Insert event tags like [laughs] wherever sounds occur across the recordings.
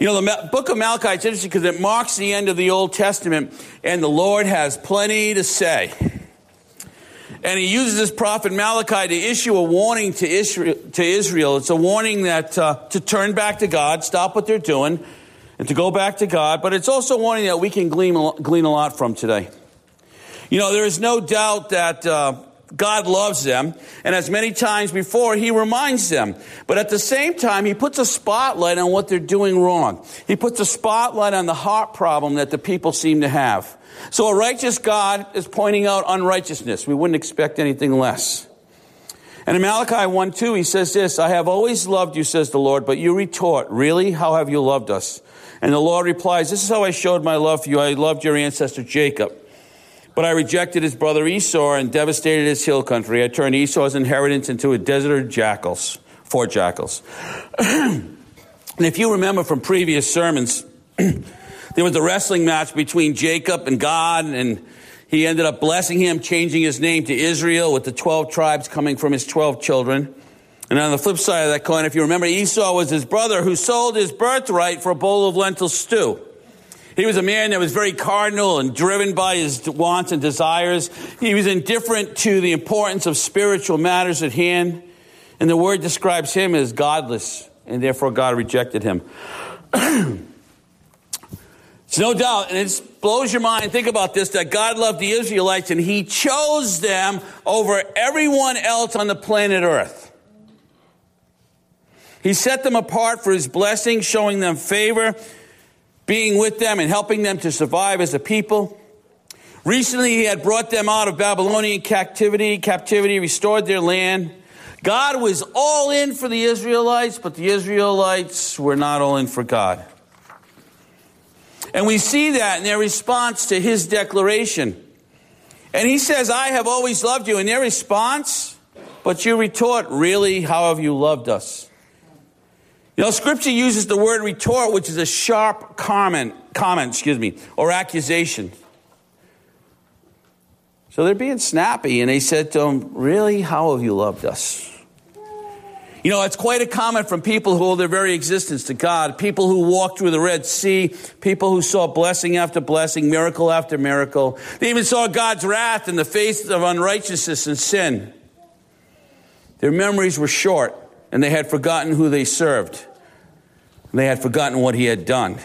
You know, the book of Malachi is interesting because it marks the end of the Old Testament, and the Lord has plenty to say. And he uses this prophet Malachi to issue a warning to Israel. To Israel. It's a warning that uh, to turn back to God, stop what they're doing, and to go back to God. But it's also a warning that we can glean, glean a lot from today. You know, there is no doubt that uh, God loves them, and as many times before, He reminds them. But at the same time, He puts a spotlight on what they're doing wrong. He puts a spotlight on the heart problem that the people seem to have. So a righteous God is pointing out unrighteousness. We wouldn't expect anything less. And in Malachi 1 2, he says this I have always loved you, says the Lord, but you retort, Really? How have you loved us? And the Lord replies, This is how I showed my love for you. I loved your ancestor Jacob. But I rejected his brother Esau and devastated his hill country. I turned Esau's inheritance into a desert of jackals, four jackals. [clears throat] and if you remember from previous sermons, [clears throat] there was a wrestling match between Jacob and God, and he ended up blessing him, changing his name to Israel, with the 12 tribes coming from his 12 children. And on the flip side of that coin, if you remember, Esau was his brother who sold his birthright for a bowl of lentil stew. He was a man that was very cardinal and driven by his wants and desires. He was indifferent to the importance of spiritual matters at hand. And the word describes him as godless, and therefore God rejected him. [clears throat] it's no doubt, and it blows your mind. Think about this that God loved the Israelites and he chose them over everyone else on the planet Earth. He set them apart for his blessing, showing them favor being with them and helping them to survive as a people. Recently, he had brought them out of Babylonian captivity, captivity, restored their land. God was all in for the Israelites, but the Israelites were not all in for God. And we see that in their response to his declaration. And he says, I have always loved you. In their response, but you retort, Really? How have you loved us? You know, scripture uses the word retort, which is a sharp comment, comment, excuse me, or accusation. So they're being snappy, and they said to him, Really? How have you loved us? You know, it's quite a comment from people who owe their very existence to God, people who walked through the Red Sea, people who saw blessing after blessing, miracle after miracle. They even saw God's wrath in the face of unrighteousness and sin. Their memories were short, and they had forgotten who they served. They had forgotten what he had done.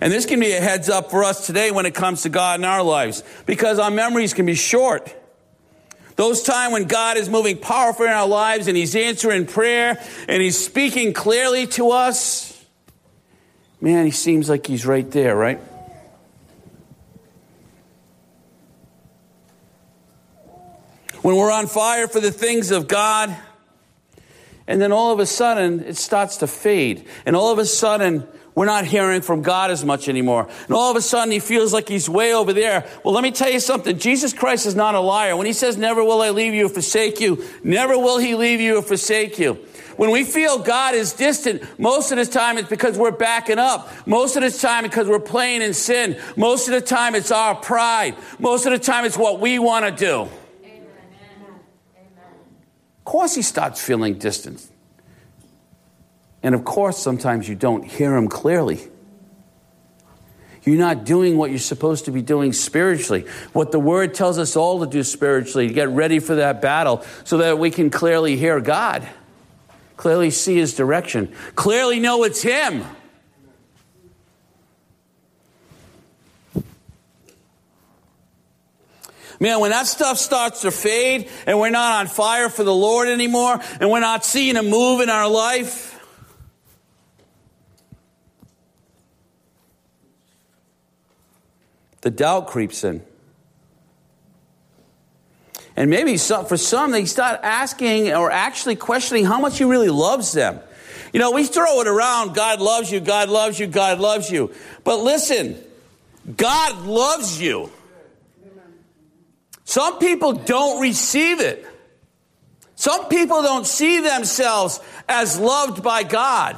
And this can be a heads up for us today when it comes to God in our lives, because our memories can be short. Those times when God is moving powerfully in our lives and He's answering prayer and He's speaking clearly to us, man, He seems like He's right there, right? When we're on fire for the things of God, and then all of a sudden, it starts to fade. And all of a sudden, we're not hearing from God as much anymore. And all of a sudden, he feels like he's way over there. Well, let me tell you something. Jesus Christ is not a liar. When he says, Never will I leave you or forsake you, never will he leave you or forsake you. When we feel God is distant, most of the time it's because we're backing up. Most of the time because we're playing in sin. Most of the time it's our pride. Most of the time it's what we want to do. Of course, he starts feeling distant. And of course, sometimes you don't hear him clearly. You're not doing what you're supposed to be doing spiritually. What the word tells us all to do spiritually, to get ready for that battle so that we can clearly hear God, clearly see his direction, clearly know it's him. Man, when that stuff starts to fade and we're not on fire for the Lord anymore and we're not seeing a move in our life, the doubt creeps in. And maybe some, for some, they start asking or actually questioning how much he really loves them. You know, we throw it around God loves you, God loves you, God loves you. But listen, God loves you. Some people don't receive it. Some people don't see themselves as loved by God.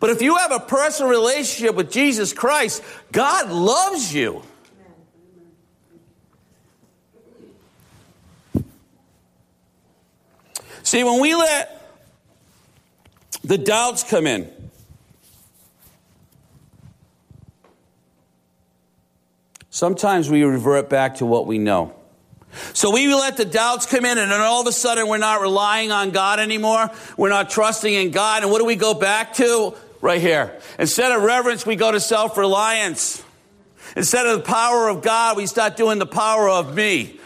But if you have a personal relationship with Jesus Christ, God loves you. See, when we let the doubts come in, Sometimes we revert back to what we know. So we let the doubts come in, and then all of a sudden we're not relying on God anymore. We're not trusting in God. And what do we go back to? Right here. Instead of reverence, we go to self reliance. Instead of the power of God, we start doing the power of me.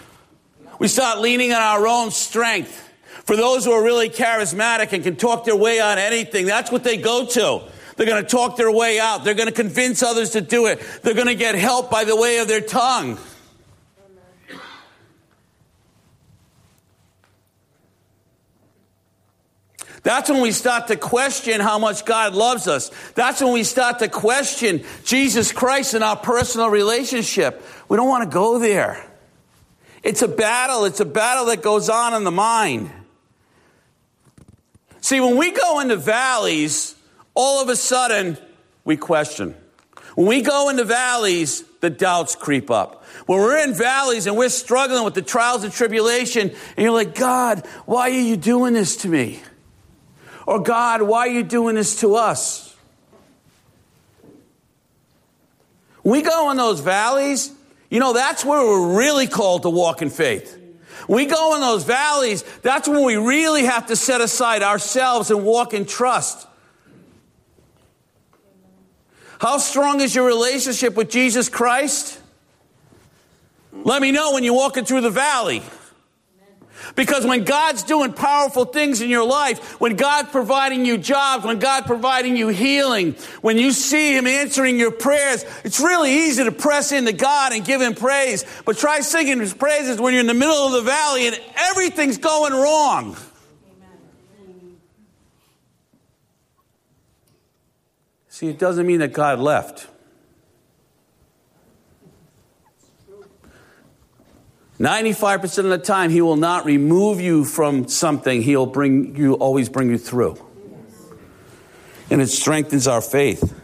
We start leaning on our own strength. For those who are really charismatic and can talk their way on anything, that's what they go to. They're going to talk their way out. They're going to convince others to do it. They're going to get help by the way of their tongue. That's when we start to question how much God loves us. That's when we start to question Jesus Christ in our personal relationship. We don't want to go there. It's a battle. It's a battle that goes on in the mind. See, when we go into valleys, all of a sudden we question. When we go into valleys, the doubts creep up. When we're in valleys and we're struggling with the trials and tribulation, and you're like, God, why are you doing this to me? Or, God, why are you doing this to us? We go in those valleys, you know, that's where we're really called to walk in faith. We go in those valleys, that's when we really have to set aside ourselves and walk in trust. How strong is your relationship with Jesus Christ? Let me know when you're walking through the valley. Because when God's doing powerful things in your life, when God's providing you jobs, when God's providing you healing, when you see Him answering your prayers, it's really easy to press into God and give Him praise. But try singing His praises when you're in the middle of the valley and everything's going wrong. See, it doesn't mean that God left. 95% of the time, he will not remove you from something. He'll bring you, always bring you through. And it strengthens our faith.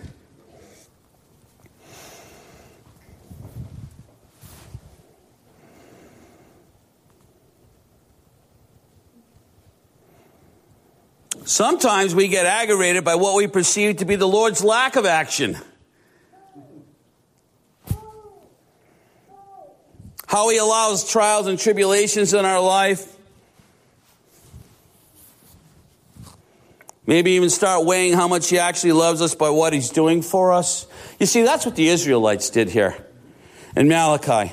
Sometimes we get aggravated by what we perceive to be the Lord's lack of action. how He allows trials and tribulations in our life. Maybe even start weighing how much He actually loves us by what He's doing for us. You see, that's what the Israelites did here in Malachi.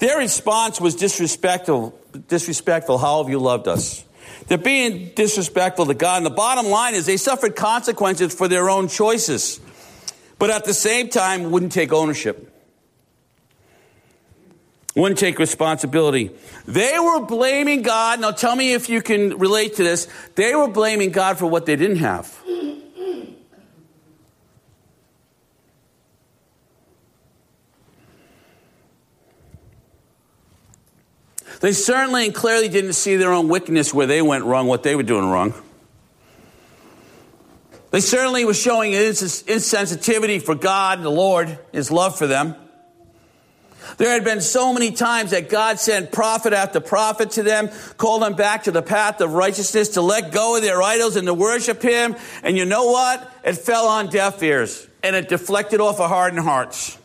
Their response was disrespectful. Disrespectful. How have you loved us? They're being disrespectful to God. And the bottom line is they suffered consequences for their own choices, but at the same time wouldn't take ownership wouldn't take responsibility. They were blaming God. Now tell me if you can relate to this. They were blaming God for what they didn't have. They certainly and clearly didn't see their own wickedness where they went wrong, what they were doing wrong. They certainly were showing insensitivity for God, the Lord, His love for them. There had been so many times that God sent prophet after prophet to them, called them back to the path of righteousness, to let go of their idols and to worship Him. And you know what? It fell on deaf ears and it deflected off of hardened hearts.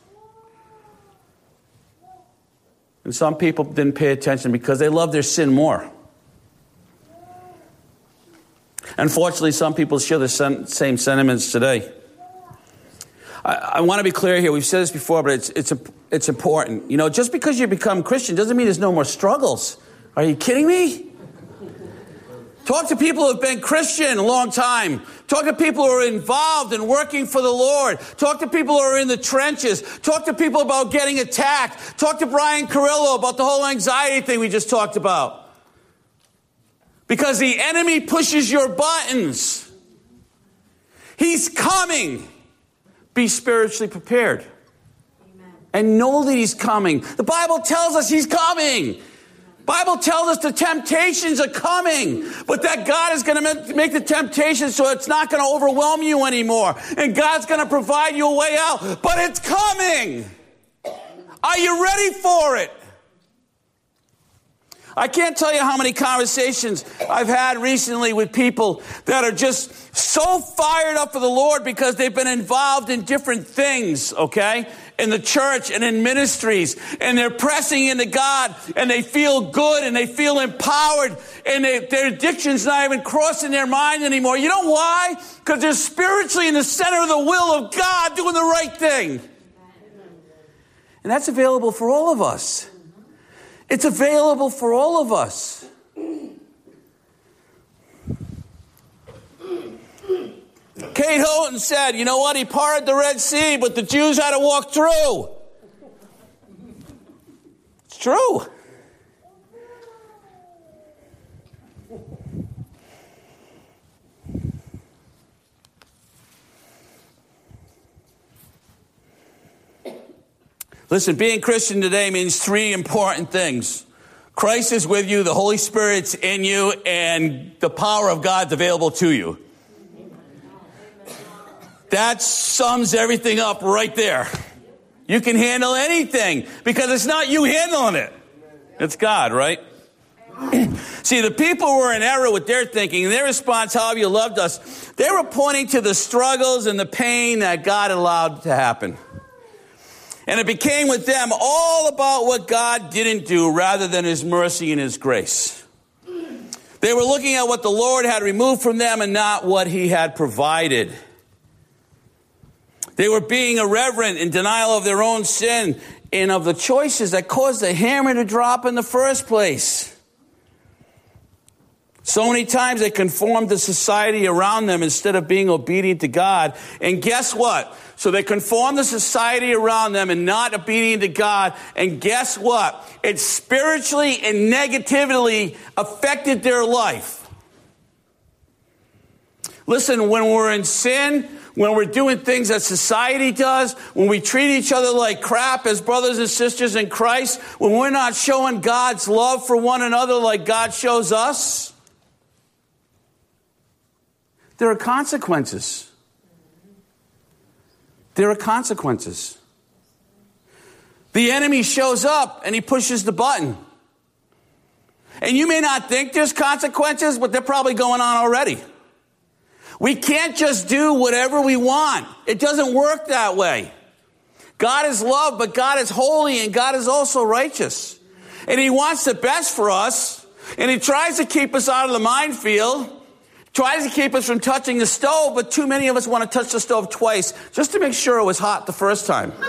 And some people didn't pay attention because they loved their sin more. Unfortunately, some people share the same sentiments today. I, I want to be clear here. We've said this before, but it's, it's, it's important. You know, just because you become Christian doesn't mean there's no more struggles. Are you kidding me? Talk to people who have been Christian a long time. Talk to people who are involved in working for the Lord. Talk to people who are in the trenches. Talk to people about getting attacked. Talk to Brian Carrillo about the whole anxiety thing we just talked about. Because the enemy pushes your buttons. He's coming. Be spiritually prepared. Amen. And know that he's coming. The Bible tells us he's coming. Bible tells us the temptations are coming, but that God is going to make the temptation so it's not going to overwhelm you anymore. And God's going to provide you a way out, but it's coming. Are you ready for it? I can't tell you how many conversations I've had recently with people that are just so fired up for the Lord because they've been involved in different things, okay? In the church and in ministries, and they're pressing into God, and they feel good, and they feel empowered, and they, their addiction's not even crossing their mind anymore. You know why? Because they're spiritually in the center of the will of God doing the right thing. And that's available for all of us. It's available for all of us. Kate Houghton said, you know what? He parted the Red Sea, but the Jews had to walk through. It's true. Listen, being Christian today means three important things. Christ is with you, the Holy Spirit's in you, and the power of God's available to you. That sums everything up right there. You can handle anything because it's not you handling it. It's God, right? [clears throat] See, the people were in error with their thinking. Their response, how have you loved us? They were pointing to the struggles and the pain that God allowed to happen. And it became with them all about what God didn't do rather than his mercy and his grace. They were looking at what the Lord had removed from them and not what he had provided. They were being irreverent in denial of their own sin and of the choices that caused the hammer to drop in the first place. So many times they conformed to society around them instead of being obedient to God. And guess what? So they conformed to society around them and not obedient to God. And guess what? It spiritually and negatively affected their life. Listen, when we're in sin, when we're doing things that society does, when we treat each other like crap as brothers and sisters in Christ, when we're not showing God's love for one another like God shows us, there are consequences. There are consequences. The enemy shows up and he pushes the button. And you may not think there's consequences, but they're probably going on already. We can't just do whatever we want. It doesn't work that way. God is love, but God is holy and God is also righteous. And He wants the best for us. And He tries to keep us out of the minefield, tries to keep us from touching the stove, but too many of us want to touch the stove twice just to make sure it was hot the first time. [laughs]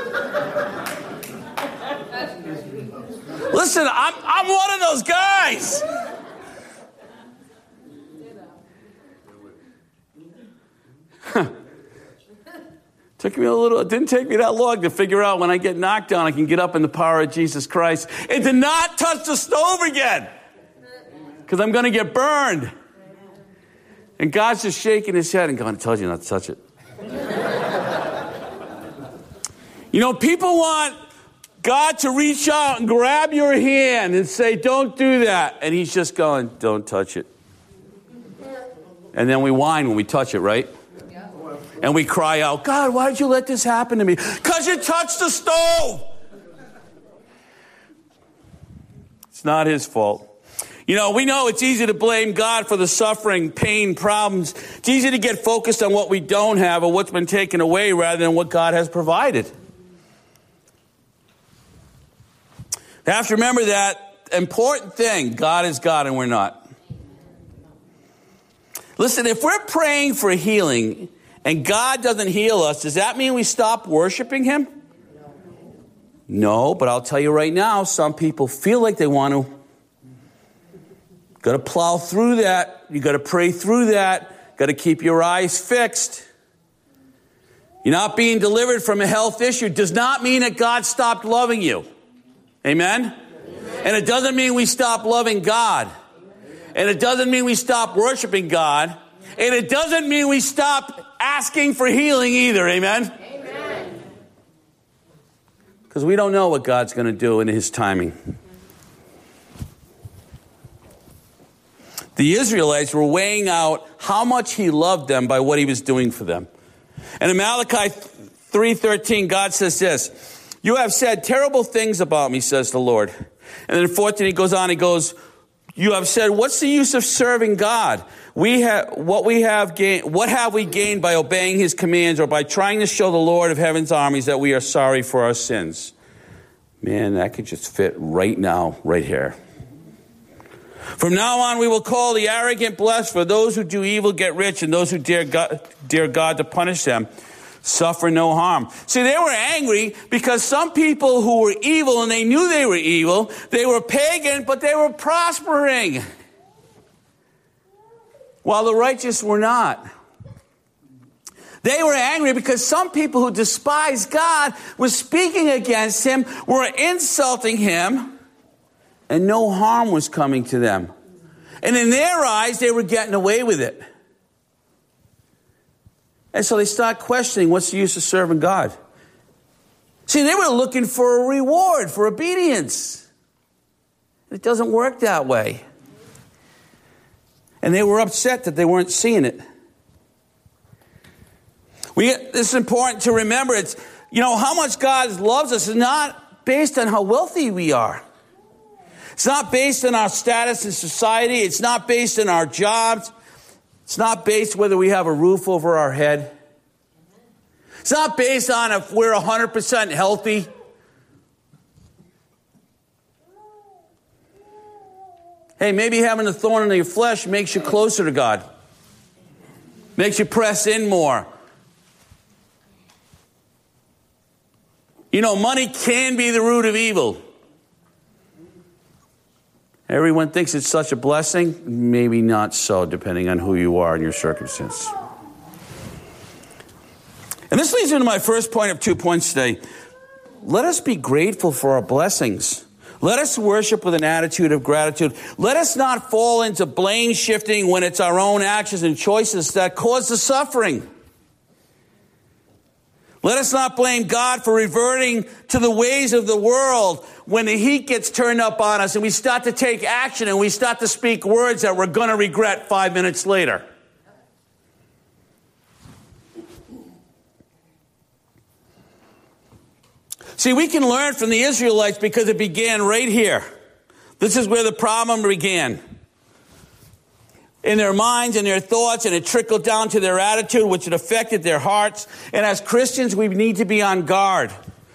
Listen, I'm, I'm one of those guys. [laughs] Took me a little, it didn't take me that long to figure out when I get knocked down, I can get up in the power of Jesus Christ and to not touch the stove again. Because I'm going to get burned. And God's just shaking his head and going, I told you not to touch it. you know, people want God to reach out and grab your hand and say, Don't do that. And he's just going, Don't touch it. And then we whine when we touch it, right? And we cry out, God, why did you let this happen to me? Because you touched the stove. It's not his fault. You know, we know it's easy to blame God for the suffering, pain, problems. It's easy to get focused on what we don't have or what's been taken away rather than what God has provided. You have to remember that important thing God is God and we're not. Listen, if we're praying for healing, and God doesn't heal us, does that mean we stop worshiping Him? No, but I'll tell you right now, some people feel like they want to. Got to plow through that. You got to pray through that. Got to keep your eyes fixed. You're not being delivered from a health issue does not mean that God stopped loving you. Amen? Amen. And it doesn't mean we stop loving God. And it doesn't mean we stop worshiping God. And it doesn't mean we stop asking for healing either. Amen? Because we don't know what God's going to do in His timing. The Israelites were weighing out how much He loved them by what He was doing for them. And in Malachi 3:13, God says this: "You have said terrible things about me," says the Lord. And then 14, He goes on. He goes, You have said, What's the use of serving God? We have what we have gained what have we gained by obeying his commands or by trying to show the Lord of heaven's armies that we are sorry for our sins? Man, that could just fit right now, right here. From now on, we will call the arrogant blessed, for those who do evil get rich, and those who dare God, dare God to punish them suffer no harm. See, they were angry because some people who were evil and they knew they were evil, they were pagan, but they were prospering. While the righteous were not. They were angry because some people who despised God were speaking against him, were insulting him, and no harm was coming to them. And in their eyes, they were getting away with it. And so they start questioning what's the use of serving God? See, they were looking for a reward for obedience. It doesn't work that way. And they were upset that they weren't seeing it. We, this is important to remember. It's, you know, how much God loves us is not based on how wealthy we are. It's not based on our status in society. It's not based on our jobs. It's not based whether we have a roof over our head. It's not based on if we're 100% healthy. Hey, maybe having a thorn in your flesh makes you closer to God, makes you press in more. You know, money can be the root of evil. Everyone thinks it's such a blessing. Maybe not so, depending on who you are and your circumstance. And this leads into my first point of two points today. Let us be grateful for our blessings. Let us worship with an attitude of gratitude. Let us not fall into blame shifting when it's our own actions and choices that cause the suffering. Let us not blame God for reverting to the ways of the world when the heat gets turned up on us and we start to take action and we start to speak words that we're going to regret five minutes later. See, we can learn from the Israelites because it began right here. This is where the problem began in their minds and their thoughts, and it trickled down to their attitude, which it affected their hearts. And as Christians, we need to be on guard.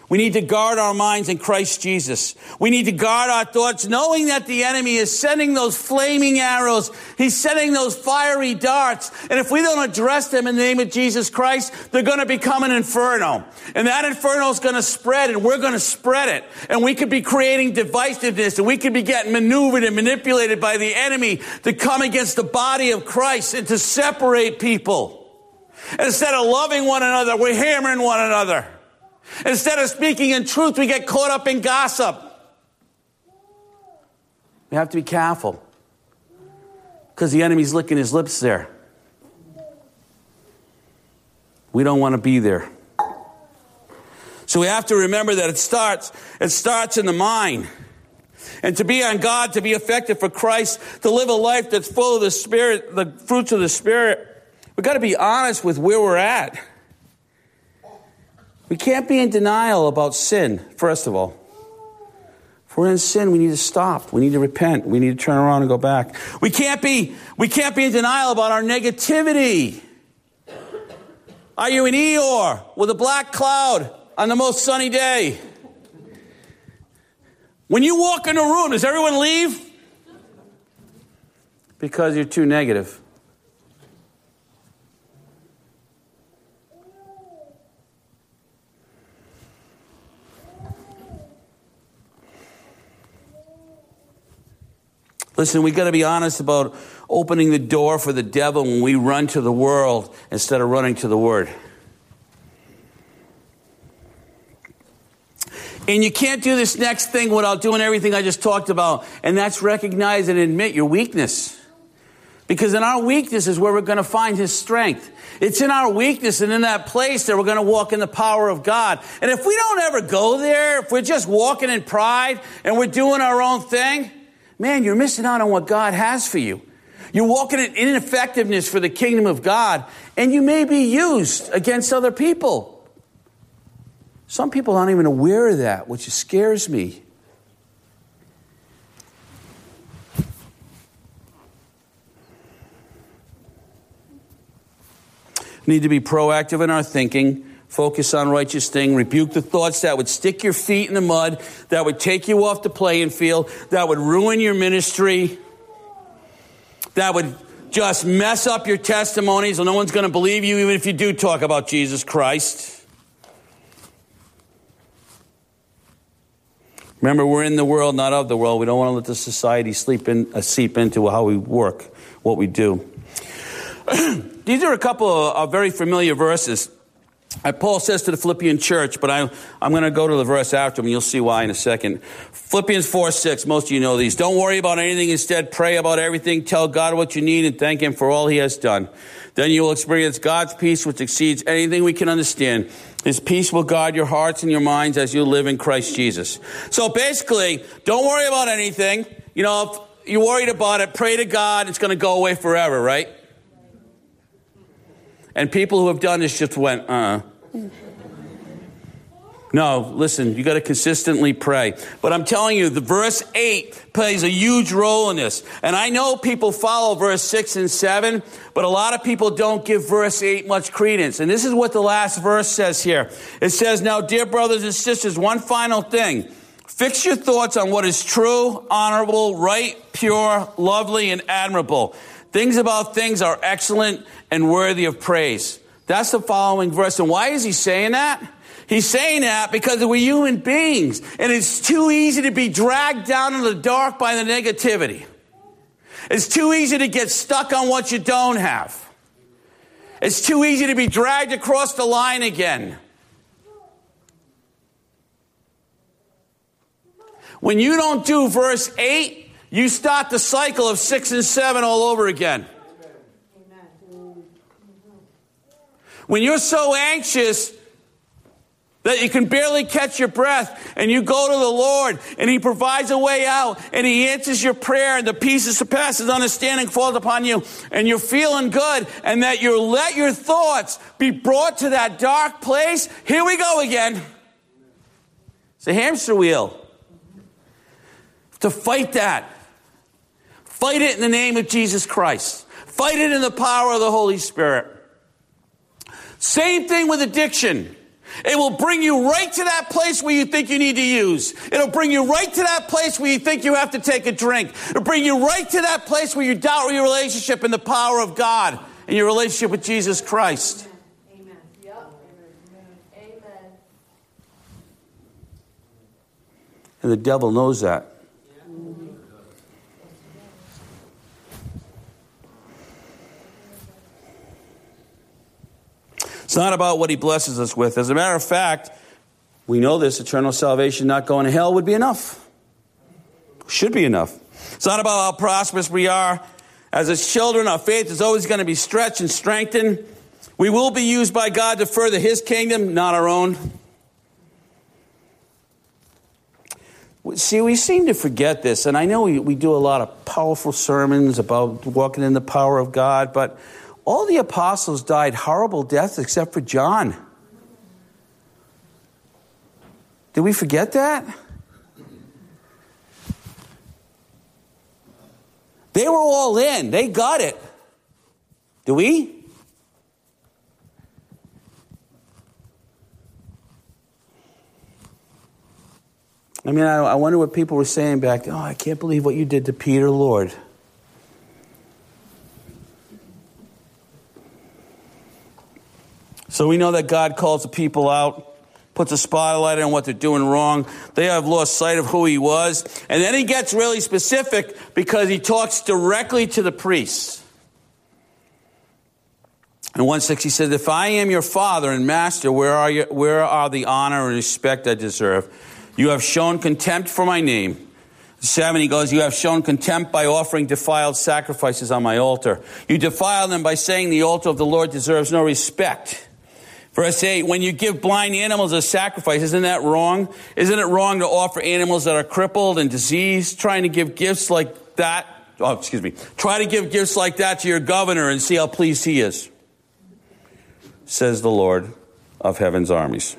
We need to guard our minds in Christ Jesus. We need to guard our thoughts knowing that the enemy is sending those flaming arrows. He's sending those fiery darts. And if we don't address them in the name of Jesus Christ, they're going to become an inferno. And that inferno is going to spread and we're going to spread it. And we could be creating divisiveness and we could be getting maneuvered and manipulated by the enemy to come against the body of Christ and to separate people. Instead of loving one another, we're hammering one another. Instead of speaking in truth, we get caught up in gossip. We have to be careful because the enemy's licking his lips there. We don't want to be there. So we have to remember that it starts, it starts in the mind. And to be on God, to be effective for Christ, to live a life that's full of the Spirit, the fruits of the Spirit, we've got to be honest with where we're at. We can't be in denial about sin, first of all. If we're in sin, we need to stop. We need to repent. We need to turn around and go back. We can't be, we can't be in denial about our negativity. Are you an Eeyore with a black cloud on the most sunny day? When you walk in a room, does everyone leave? Because you're too negative. Listen, we got to be honest about opening the door for the devil when we run to the world instead of running to the word. And you can't do this next thing without doing everything I just talked about, and that's recognize and admit your weakness. Because in our weakness is where we're going to find his strength. It's in our weakness and in that place that we're going to walk in the power of God. And if we don't ever go there, if we're just walking in pride and we're doing our own thing, man, you're missing out on what God has for you. You're walking in ineffectiveness for the kingdom of God, and you may be used against other people. Some people aren't even aware of that, which scares me. Need to be proactive in our thinking focus on righteous thing, rebuke the thoughts that would stick your feet in the mud, that would take you off the playing field, that would ruin your ministry, that would just mess up your testimonies, and no one's going to believe you even if you do talk about Jesus Christ. Remember, we're in the world, not of the world. We don't want to let the society sleep in, uh, seep into how we work, what we do. [clears throat] These are a couple of, of very familiar verses. Uh, Paul says to the Philippian church, but I, I'm going to go to the verse after and you'll see why in a second. Philippians 4 6, most of you know these. Don't worry about anything, instead, pray about everything. Tell God what you need and thank Him for all He has done. Then you will experience God's peace, which exceeds anything we can understand. His peace will guard your hearts and your minds as you live in Christ Jesus. So basically, don't worry about anything. You know, if you're worried about it, pray to God, it's going to go away forever, right? And people who have done this just went, uh. No, listen, you got to consistently pray. But I'm telling you, the verse 8 plays a huge role in this. And I know people follow verse 6 and 7, but a lot of people don't give verse 8 much credence. And this is what the last verse says here. It says, Now, dear brothers and sisters, one final thing. Fix your thoughts on what is true, honorable, right, pure, lovely, and admirable. Things about things are excellent and worthy of praise. That's the following verse. And why is he saying that? He's saying that because we're human beings and it's too easy to be dragged down in the dark by the negativity. It's too easy to get stuck on what you don't have. It's too easy to be dragged across the line again. When you don't do verse 8, you start the cycle of 6 and 7 all over again. When you're so anxious that you can barely catch your breath and you go to the Lord and He provides a way out and He answers your prayer and the peace that surpasses understanding falls upon you and you're feeling good and that you let your thoughts be brought to that dark place. Here we go again. It's a hamster wheel. To fight that. Fight it in the name of Jesus Christ. Fight it in the power of the Holy Spirit. Same thing with addiction. It will bring you right to that place where you think you need to use. It'll bring you right to that place where you think you have to take a drink. It'll bring you right to that place where you doubt your relationship and the power of God and your relationship with Jesus Christ. Amen. Yep. Amen. And the devil knows that. It's not about what he blesses us with. As a matter of fact, we know this eternal salvation, not going to hell, would be enough. Should be enough. It's not about how prosperous we are. As his children, our faith is always going to be stretched and strengthened. We will be used by God to further his kingdom, not our own. See, we seem to forget this, and I know we, we do a lot of powerful sermons about walking in the power of God, but all the apostles died horrible deaths except for John. Did we forget that? They were all in, they got it. Do we? I mean, I, I wonder what people were saying back. Oh, I can't believe what you did to Peter, Lord. So we know that God calls the people out, puts a spotlight on what they're doing wrong. They have lost sight of who he was. And then he gets really specific because he talks directly to the priests. In 160 he says, If I am your father and master, where are, you, where are the honor and respect I deserve? You have shown contempt for my name. Seven, he goes, You have shown contempt by offering defiled sacrifices on my altar. You defile them by saying the altar of the Lord deserves no respect. Verse 8, when you give blind animals as sacrifice, isn't that wrong? Isn't it wrong to offer animals that are crippled and diseased? Trying to give gifts like that, oh, excuse me, try to give gifts like that to your governor and see how pleased he is, says the Lord of heaven's armies.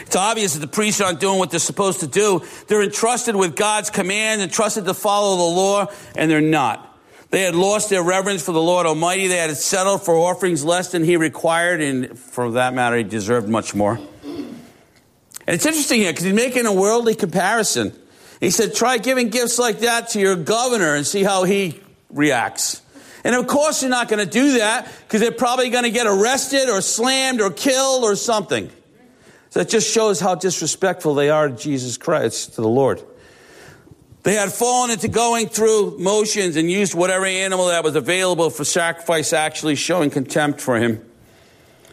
It's obvious that the priests aren't doing what they're supposed to do. They're entrusted with God's command, entrusted to follow the law, and they're not. They had lost their reverence for the Lord Almighty. They had settled for offerings less than He required, and for that matter, He deserved much more. And it's interesting here because He's making a worldly comparison. He said, Try giving gifts like that to your governor and see how he reacts. And of course, you're not going to do that because they're probably going to get arrested or slammed or killed or something. So it just shows how disrespectful they are to Jesus Christ, to the Lord. They had fallen into going through motions and used whatever animal that was available for sacrifice, actually showing contempt for him.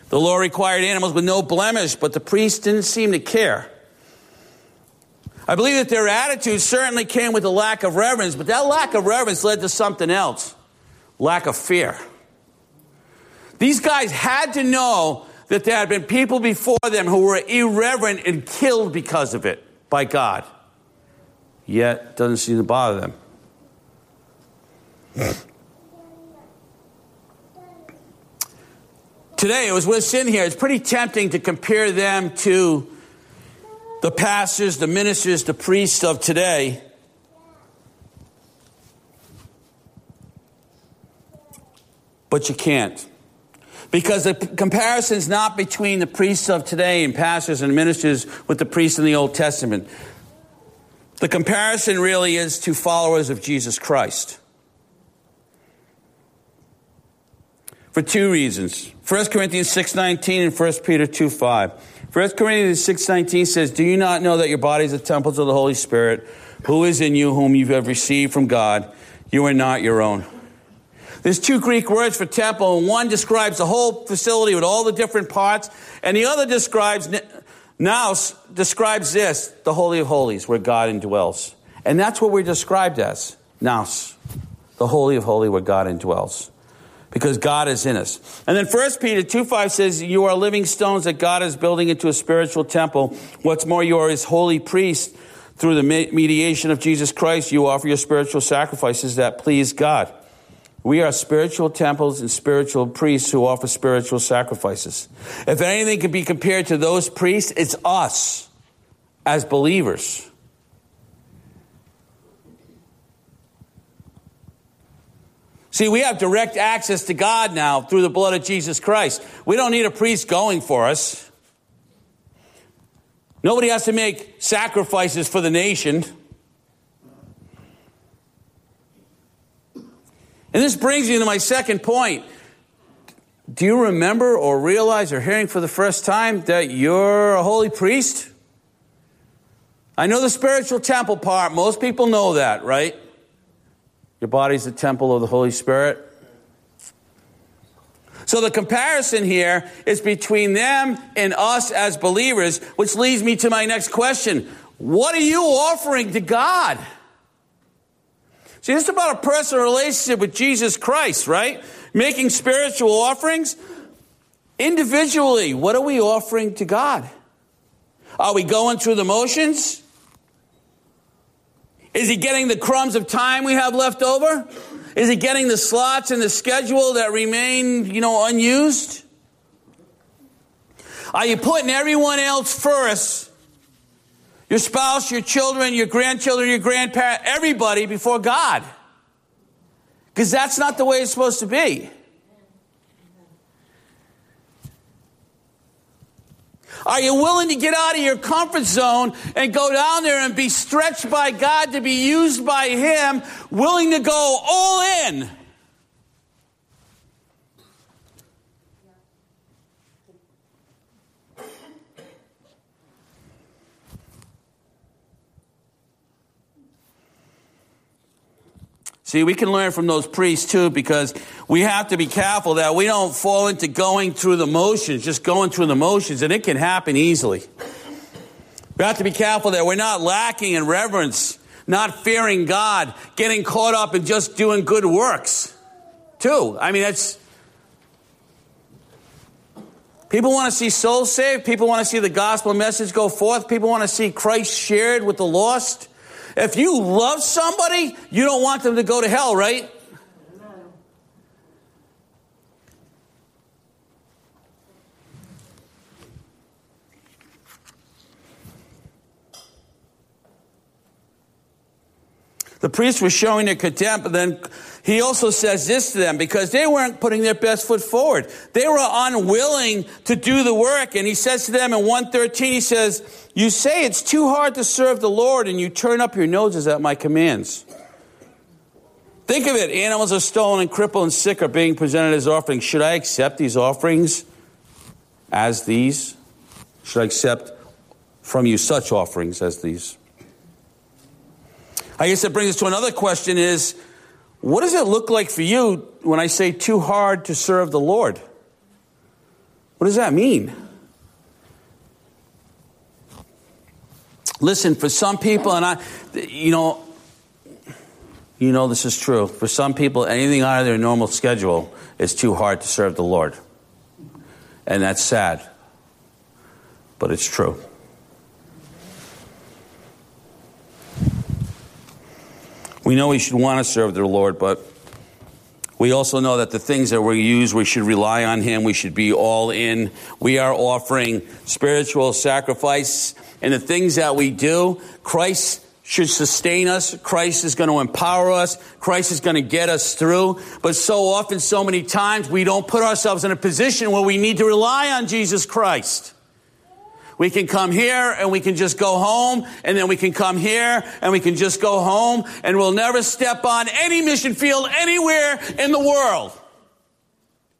The law required animals with no blemish, but the priests didn't seem to care. I believe that their attitude certainly came with a lack of reverence, but that lack of reverence led to something else lack of fear. These guys had to know that there had been people before them who were irreverent and killed because of it by God yet doesn't seem to bother them. Today, it was with sin here. It's pretty tempting to compare them to the pastors, the ministers, the priests of today. But you can't. Because the comparison is not between the priests of today and pastors and ministers with the priests in the Old Testament. The comparison really is to followers of Jesus Christ. For two reasons. 1 Corinthians 6.19 and 1 Peter 2.5. 1 Corinthians 6.19 says, Do you not know that your bodies are temples of the Holy Spirit, who is in you, whom you have received from God? You are not your own. There's two Greek words for temple, and one describes the whole facility with all the different parts, and the other describes Naos describes this, the Holy of Holies, where God indwells. And that's what we're described as. Naos, the Holy of Holies, where God indwells. Because God is in us. And then 1 Peter 2 5 says, You are living stones that God is building into a spiritual temple. What's more, you are his holy priest. Through the mediation of Jesus Christ, you offer your spiritual sacrifices that please God. We are spiritual temples and spiritual priests who offer spiritual sacrifices. If anything can be compared to those priests, it's us as believers. See, we have direct access to God now through the blood of Jesus Christ. We don't need a priest going for us. Nobody has to make sacrifices for the nation. And this brings me to my second point. Do you remember or realize or hearing for the first time that you're a holy priest? I know the spiritual temple part. Most people know that, right? Your body's the temple of the Holy Spirit. So the comparison here is between them and us as believers, which leads me to my next question. What are you offering to God? See, this is about a personal relationship with Jesus Christ, right? Making spiritual offerings. Individually, what are we offering to God? Are we going through the motions? Is he getting the crumbs of time we have left over? Is he getting the slots in the schedule that remain, you know, unused? Are you putting everyone else first your spouse, your children, your grandchildren, your grandparents, everybody before God. Because that's not the way it's supposed to be. Are you willing to get out of your comfort zone and go down there and be stretched by God to be used by Him, willing to go all in? See, we can learn from those priests too because we have to be careful that we don't fall into going through the motions, just going through the motions, and it can happen easily. We have to be careful that we're not lacking in reverence, not fearing God, getting caught up in just doing good works too. I mean, that's. People want to see souls saved. People want to see the gospel message go forth. People want to see Christ shared with the lost. If you love somebody, you don't want them to go to hell, right? The priest was showing their contempt, but then he also says this to them because they weren't putting their best foot forward. They were unwilling to do the work. And he says to them in 113, he says, You say it's too hard to serve the Lord, and you turn up your noses at my commands. Think of it animals are stolen and crippled and sick are being presented as offerings. Should I accept these offerings as these? Should I accept from you such offerings as these? I guess that brings us to another question is what does it look like for you when I say too hard to serve the Lord? What does that mean? Listen, for some people, and I, you know, you know this is true. For some people, anything out of their normal schedule is too hard to serve the Lord. And that's sad. But it's true. We know we should want to serve the Lord, but we also know that the things that we use, we should rely on Him. We should be all in. We are offering spiritual sacrifice. And the things that we do, Christ should sustain us. Christ is going to empower us. Christ is going to get us through. But so often, so many times, we don't put ourselves in a position where we need to rely on Jesus Christ. We can come here and we can just go home, and then we can come here and we can just go home, and we'll never step on any mission field anywhere in the world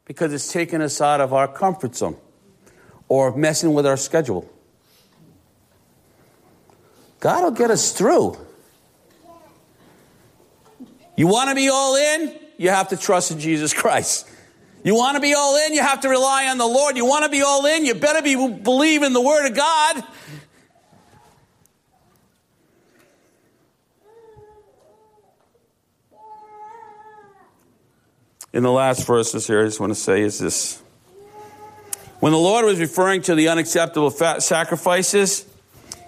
because it's taken us out of our comfort zone or messing with our schedule. God will get us through. You want to be all in? You have to trust in Jesus Christ. You want to be all in? You have to rely on the Lord. You want to be all in? You better be believe in the Word of God. In the last verses here, I just want to say is this. When the Lord was referring to the unacceptable sacrifices,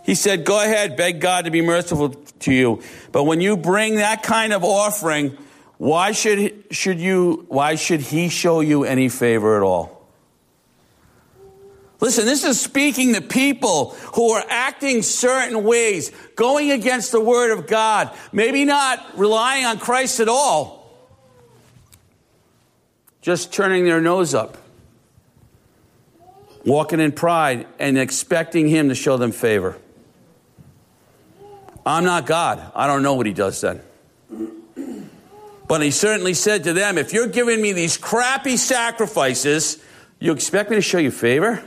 he said, Go ahead, beg God to be merciful to you. But when you bring that kind of offering, why should, should you, why should he show you any favor at all? Listen, this is speaking to people who are acting certain ways, going against the word of God, maybe not relying on Christ at all, just turning their nose up, walking in pride, and expecting him to show them favor. I'm not God. I don't know what he does then. But he certainly said to them, If you're giving me these crappy sacrifices, you expect me to show you favor?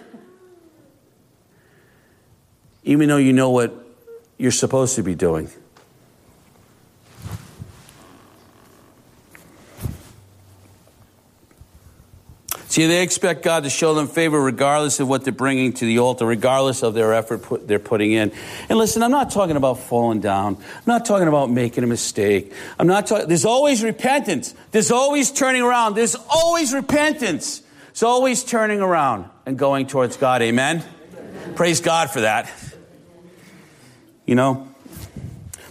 Even though you know what you're supposed to be doing. See, they expect God to show them favor regardless of what they're bringing to the altar, regardless of their effort put, they're putting in. And listen, I'm not talking about falling down. I'm not talking about making a mistake. I'm not talking, there's always repentance. There's always turning around. There's always repentance. It's always turning around and going towards God. Amen? Amen. Praise God for that. You know,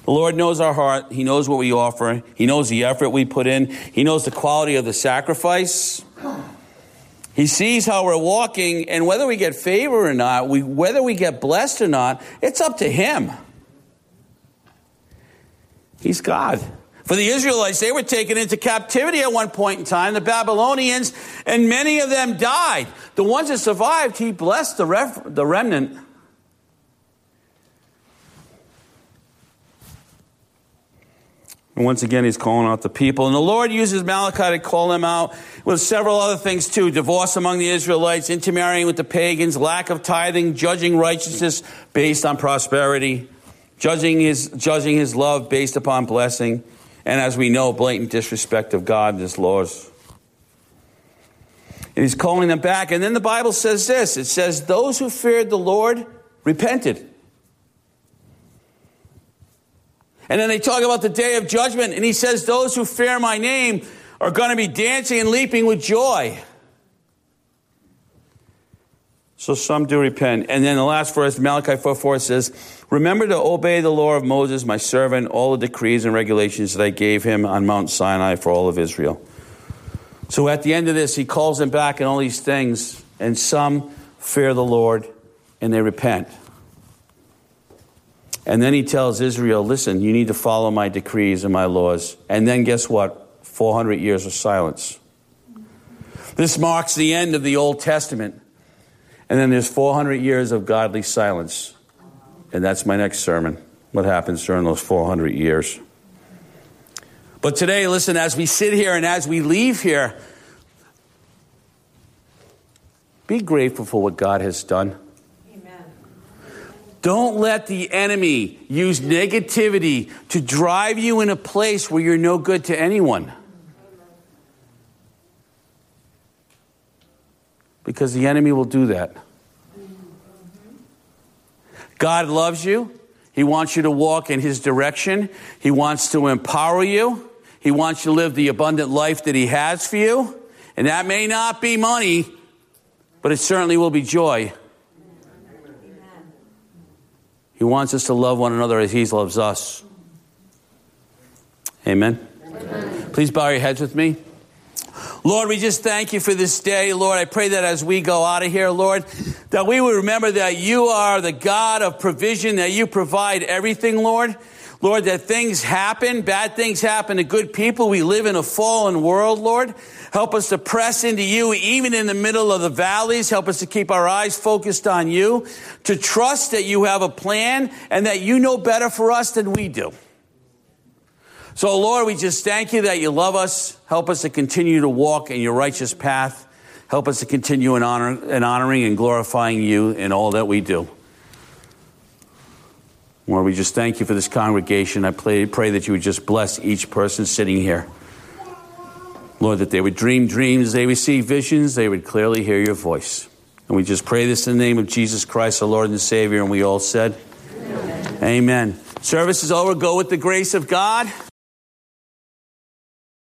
the Lord knows our heart. He knows what we offer. He knows the effort we put in. He knows the quality of the sacrifice. He sees how we're walking, and whether we get favor or not, we, whether we get blessed or not, it's up to Him. He's God. For the Israelites, they were taken into captivity at one point in time, the Babylonians, and many of them died. The ones that survived, He blessed the, ref, the remnant And once again, he's calling out the people. And the Lord uses Malachi to call them out with several other things too divorce among the Israelites, intermarrying with the pagans, lack of tithing, judging righteousness based on prosperity, judging his, judging his love based upon blessing, and as we know, blatant disrespect of God and his laws. And he's calling them back. And then the Bible says this it says, Those who feared the Lord repented. And then they talk about the day of judgment, and he says, Those who fear my name are going to be dancing and leaping with joy. So some do repent. And then the last verse, Malachi 4 4 says, Remember to obey the law of Moses, my servant, all the decrees and regulations that I gave him on Mount Sinai for all of Israel. So at the end of this, he calls them back in all these things, and some fear the Lord and they repent. And then he tells Israel, listen, you need to follow my decrees and my laws. And then guess what? 400 years of silence. This marks the end of the Old Testament. And then there's 400 years of godly silence. And that's my next sermon. What happens during those 400 years? But today, listen, as we sit here and as we leave here, be grateful for what God has done. Don't let the enemy use negativity to drive you in a place where you're no good to anyone. Because the enemy will do that. God loves you. He wants you to walk in His direction. He wants to empower you. He wants you to live the abundant life that He has for you. And that may not be money, but it certainly will be joy. He wants us to love one another as He loves us. Amen. Amen. Please bow your heads with me. Lord, we just thank you for this day. Lord, I pray that as we go out of here, Lord, that we would remember that you are the God of provision, that you provide everything, Lord. Lord, that things happen, bad things happen to good people. We live in a fallen world, Lord. Help us to press into you even in the middle of the valleys. Help us to keep our eyes focused on you, to trust that you have a plan and that you know better for us than we do. So, Lord, we just thank you that you love us. Help us to continue to walk in your righteous path. Help us to continue in, honor, in honoring and glorifying you in all that we do. Lord, we just thank you for this congregation. I pray, pray that you would just bless each person sitting here. Lord, that they would dream dreams, they would see visions, they would clearly hear your voice. And we just pray this in the name of Jesus Christ, our Lord and Savior. And we all said, Amen. Amen. Service is over. Go with the grace of God.